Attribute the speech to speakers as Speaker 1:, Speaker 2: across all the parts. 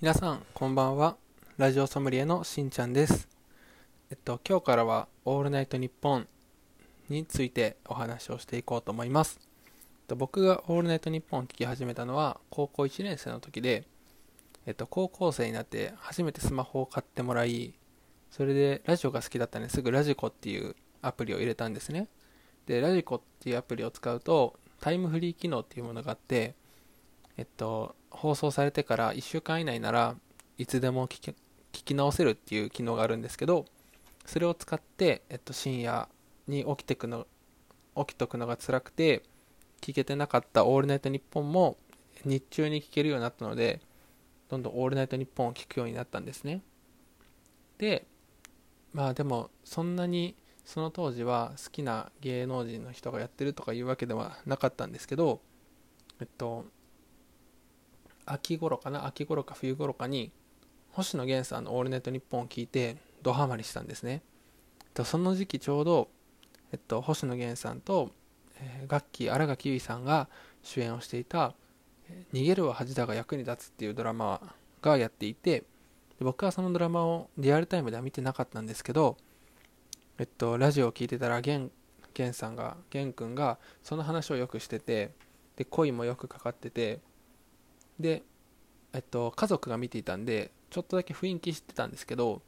Speaker 1: 皆さん、こんばんは。ラジオソムリエのしんちゃんです。えっと、今日からは、オールナイトニッポンについてお話をしていこうと思います。えっと僕がオールナイトニッポンを聞き始めたのは、高校1年生の時で、えっと、高校生になって初めてスマホを買ってもらい、それでラジオが好きだったんですぐラジコっていうアプリを入れたんですね。で、ラジコっていうアプリを使うと、タイムフリー機能っていうものがあって、えっと、放送されてから1週間以内ならいつでも聞き直せるっていう機能があるんですけどそれを使って、えっと、深夜に起きてくの起きとくのが辛くて聞けてなかった「オールナイトニッポン」も日中に聞けるようになったのでどんどん「オールナイトニッポン」を聞くようになったんですね。でまあでもそんなにその当時は好きな芸能人の人がやってるとかいうわけではなかったんですけどえっと秋頃かな秋頃か冬頃かに星野源さんの「オールナイトニッポン」を聞いてドハマりしたんですね。その時期ちょうど、えっと、星野源さんと、えー、ガッキー新垣結衣さんが主演をしていた「逃げるは恥だが役に立つ」っていうドラマがやっていて僕はそのドラマをリアルタイムでは見てなかったんですけど、えっと、ラジオを聞いてたら源源さんが源君がその話をよくしててで恋もよくかかっててで、えっと、家族が見ていたんでちょっとだけ雰囲気知ってたんですけど、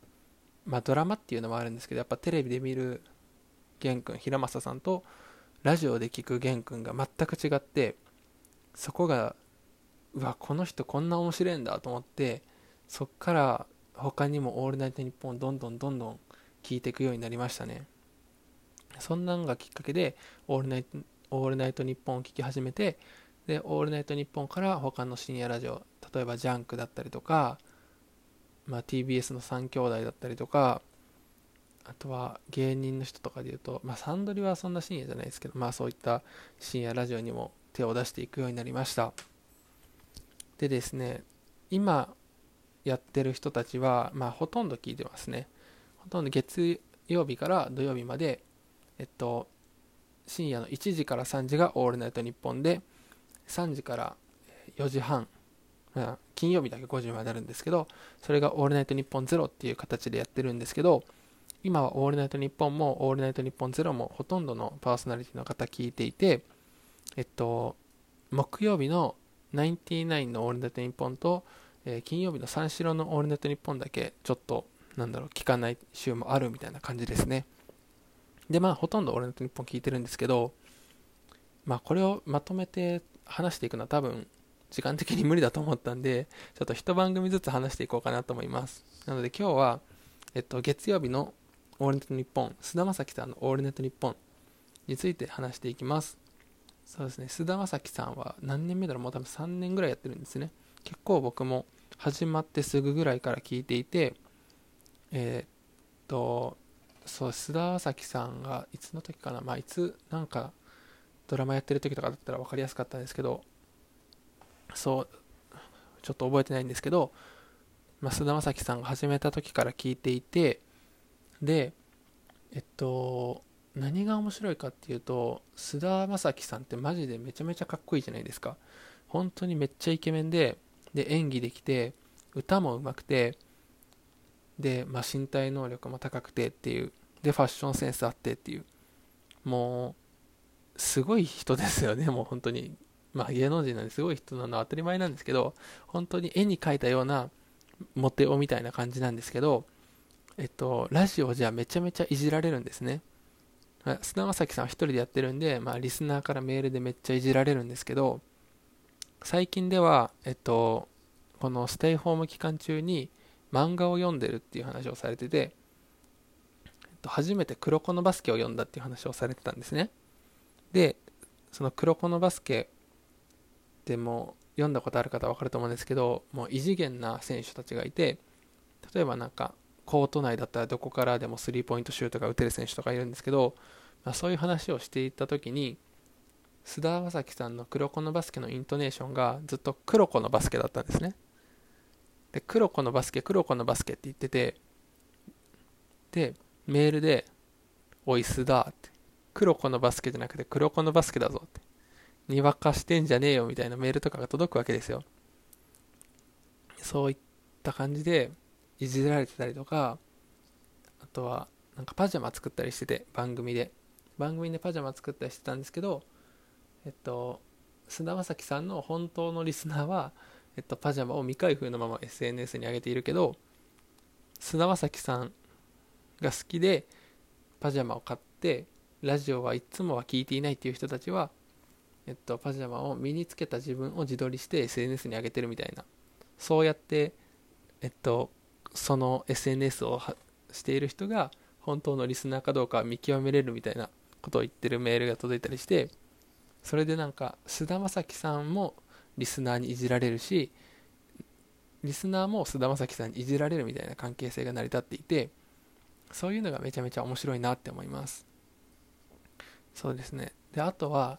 Speaker 1: まあ、ドラマっていうのもあるんですけどやっぱテレビで見る玄君平正さんとラジオで聞く玄君が全く違ってそこがうわこの人こんな面白いんだと思ってそっから他にも「オールナイトニッポン」どんどんどんどん聞いていくようになりましたね。そんなんがきっかけで「オールナイトオールナイトニッポン」を聞き始めてで、オールナイトニッポンから他の深夜ラジオ、例えばジャンクだったりとか、まあ、TBS の3兄弟だったりとか、あとは芸人の人とかで言うと、まあ、サンドリはそんな深夜じゃないですけど、まあそういった深夜ラジオにも手を出していくようになりました。でですね、今やってる人たちは、まあほとんど聞いてますね。ほとんど月曜日から土曜日まで、えっと、深夜の1時から3時がオールナイトニッポンで、3時から4時半、まあ、金曜日だけ5時まであるんですけどそれが「オールナイトニッポンゼロっていう形でやってるんですけど今は「オールナイトニッポン」も「オールナイトニッポンゼロもほとんどのパーソナリティの方聞いていてえっと木曜日の99の「オールナイトニッポンと」えー、金曜日の三四郎の「オールナイトニッポン」だけちょっとなんだろう聞かない週もあるみたいな感じですね。でまあほとんど「オールナイトニッポン」聞いてるんですけどまあこれをまとめて話していくのは多分時間的に無理だと思ったんで ちょっと一番組ずつ話していこうかなと思います。なので今日は、えっと、月曜日の「オールネットニッポン」菅田将暉さんの「オールネットニッポン」について話していきます。そうですね。菅田将暉さんは何年目だろう？もう多分3年ぐらいやってるんですね。結構僕も始まってすぐぐらいから聞いていてえー、っとそう菅田将暉さんがいつの時かな？まあいつなんかドラマやってる時とかだったら分かりやすかったんですけどそうちょっと覚えてないんですけど、まあ、菅田将暉さんが始めた時から聞いていてでえっと何が面白いかっていうと菅田将暉さんってマジでめちゃめちゃかっこいいじゃないですか。本当にめっちゃイケメンでで演技できて歌も上手くてで、まあ、身体能力も高くてっていうでファッションセンスあってっていうもうすごい人ですよね、もう本当に。まあ芸能人なんですごい人なのは当たり前なんですけど、本当に絵に描いたようなモテ男みたいな感じなんですけど、えっと、ラジオじゃめちゃめちゃいじられるんですね。菅田将暉さんは一人でやってるんで、まあリスナーからメールでめっちゃいじられるんですけど、最近では、えっと、このステイホーム期間中に漫画を読んでるっていう話をされてて、初めて黒子のバスケを読んだっていう話をされてたんですね。でその黒子のバスケでも読んだことある方は分かると思うんですけどもう異次元な選手たちがいて例えばなんかコート内だったらどこからでもスリーポイントシュートが打てる選手とかいるんですけど、まあ、そういう話をしていた時に須田将暉さんの黒子のバスケのイントネーションがずっと黒子のバスケだったんですね。で黒子のバスケ黒子のバスケって言っててでメールで「おい須田」って黒子のバスケじゃなくて黒子のバスケだぞって。にわかしてんじゃねえよみたいなメールとかが届くわけですよ。そういった感じでいじられてたりとかあとはなんかパジャマ作ったりしてて番組で番組でパジャマ作ったりしてたんですけどえっと菅田将暉さんの本当のリスナーは、えっと、パジャマを未開封のまま SNS に上げているけど菅田将暉さんが好きでパジャマを買ってラジオはいつもは聞いていないっていう人たちは、えっと、パジャマを身につけた自分を自撮りして SNS に上げてるみたいな。そうやってえっとその SNS をしている人が本当のリスナーかどうか見極めれるみたいなことを言ってるメールが届いたりしてそれでなんか菅田将暉さんもリスナーにいじられるしリスナーも菅田将暉さんにいじられるみたいな関係性が成り立っていてそういうのがめちゃめちゃ面白いなって思います。そうですね。であとは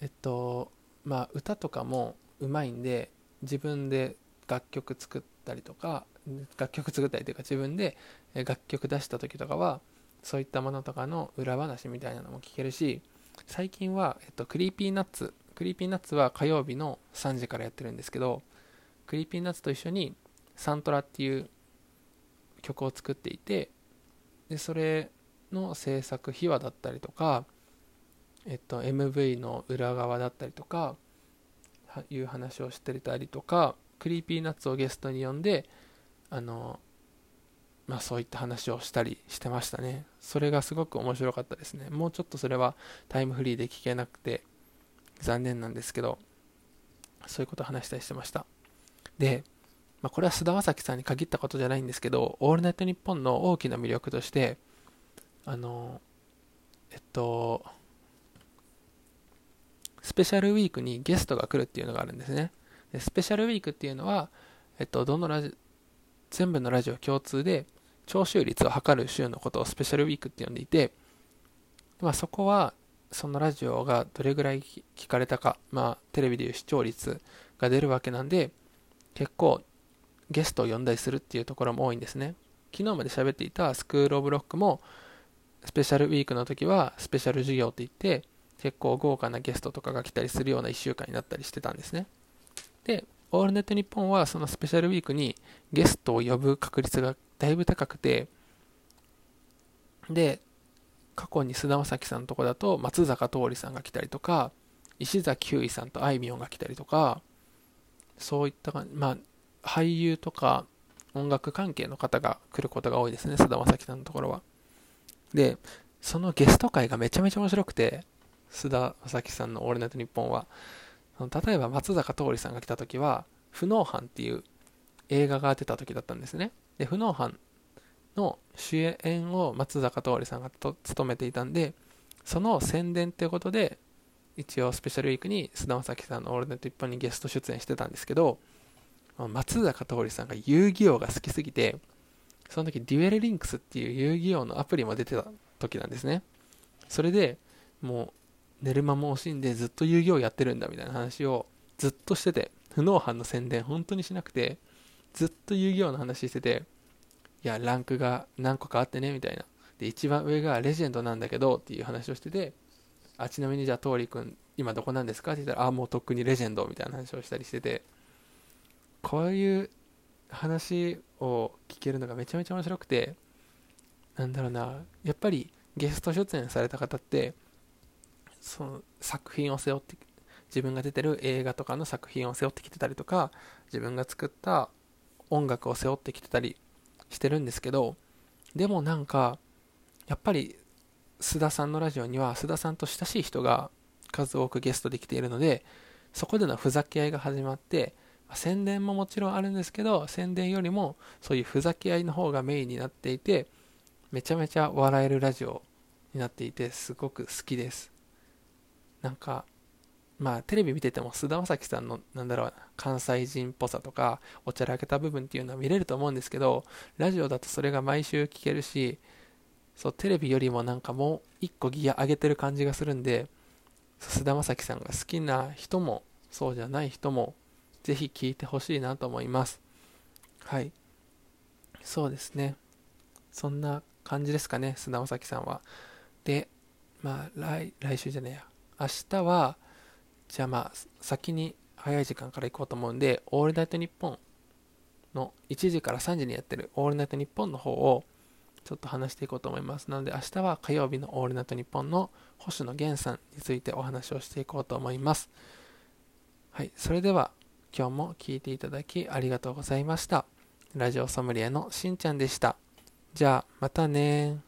Speaker 1: えっとまあ歌とかもうまいんで自分で楽曲作ったりとか楽曲作ったりというか自分で楽曲出した時とかはそういったものとかの裏話みたいなのも聞けるし最近は、えっと、 Creepy Nuts Creepy Nuts は火曜日の3時からやってるんですけどCreepy Nuts と一緒にサントラっていう曲を作っていてでそれの制作秘話だったりとか、えっと、MV の裏側だったりとかいう話をしてたりとか Creepy Nuts をゲストに呼んであのまあそういった話をしたりしてましたね。それがすごく面白かったですね。もうちょっとそれはタイムフリーで聞けなくて残念なんですけどそういうことを話したりしてました。で、まあ、これは菅田将暉さんに限ったことじゃないんですけど「オールナイトニッポン」の大きな魅力としてあのえっとスペシャルウィークにゲストが来るっていうのがあるんですね。でスペシャルウィークっていうのは、えっと、どのラジ全部のラジオ共通で聴取率を測る週のことをスペシャルウィークって呼んでいて、まあ、そこはそのラジオがどれぐらい聞かれたか、まあ、テレビでいう視聴率が出るわけなんで結構ゲストを呼んだりするっていうところも多いんですね。昨日まで喋っていたスクール・オブ・ロックもスペシャルウィークの時はスペシャル授業って言って結構豪華なゲストとかが来たりするような1週間になったりしてたんですね。でオールネットニッポンはそのスペシャルウィークにゲストを呼ぶ確率がだいぶ高くてで過去に菅田将暉さんのとこだと松坂桃李さんが来たりとか石崎ひゅさんとあいみょんが来たりとかそういったまあ俳優とか音楽関係の方が来ることが多いですね菅田将暉さんのところは。でそのゲスト会がめちゃめちゃ面白くて菅田将暉さんの「オールナイトニッポン」は。例えば松坂桃李さんが来た時は「不能犯」っていう映画が出た時だったんですね。で不能犯の主演を松坂桃李さんがと務めていたんでその宣伝っていうことで一応スペシャルウィークに菅田将暉さんの「オールナイト一本にゲスト出演してたんですけど松坂桃李さんが遊戯王が好きすぎてその時デュエルリンクスっていう遊戯王のアプリも出てた時なんですね。それでもう寝る間も惜しんでずっと遊戯王やってるんだみたいな話をずっとしてて不能犯の宣伝本当にしなくてずっと遊戯王の話してていやランクが何個かあってねみたいな。で一番上がレジェンドなんだけどっていう話をしててあちなみにじゃあ桃李君今どこなんですか？って言ったらあもうとっくにレジェンドみたいな話をしたりしててこういう話を聞けるのがめちゃめちゃ面白くてなんだろうなやっぱりゲスト出演された方ってその作品を背負って自分が出てる映画とかの作品を背負ってきてたりとか自分が作った音楽を背負ってきてたりしてるんですけどでもなんかやっぱり須田さんのラジオには須田さんと親しい人が数多くゲストで来ているのでそこでのふざけ合いが始まって宣伝ももちろんあるんですけど宣伝よりもそういうふざけ合いの方がメインになっていてめちゃめちゃ笑えるラジオになっていてすごく好きです。なんかまあテレビ見てても菅田将暉さんのなんだろう関西人っぽさとかおちゃらけた部分っていうのは見れると思うんですけどラジオだとそれが毎週聞けるしそうテレビよりもなんかもう一個ギア上げてる感じがするんで菅田将暉さんが好きな人もそうじゃない人もぜひ聞いてほしいなと思います。はい。そうですね。そんな感じですかね、砂尾崎さんは。で、まあ、来、来週じゃねえや。明日は、じゃあまあ、先に早い時間から行こうと思うんで、オールナイトニッポンの1時から3時にやってるオールナイトニッポンの方を、ちょっと話していこうと思います。なので明日は火曜日のオールナイトニッポンの星野源さんについてお話をしていこうと思います。はい、それでは今日も聞いていただきありがとうございました。ラジオソムリエのしんちゃんでした。じゃあ、またね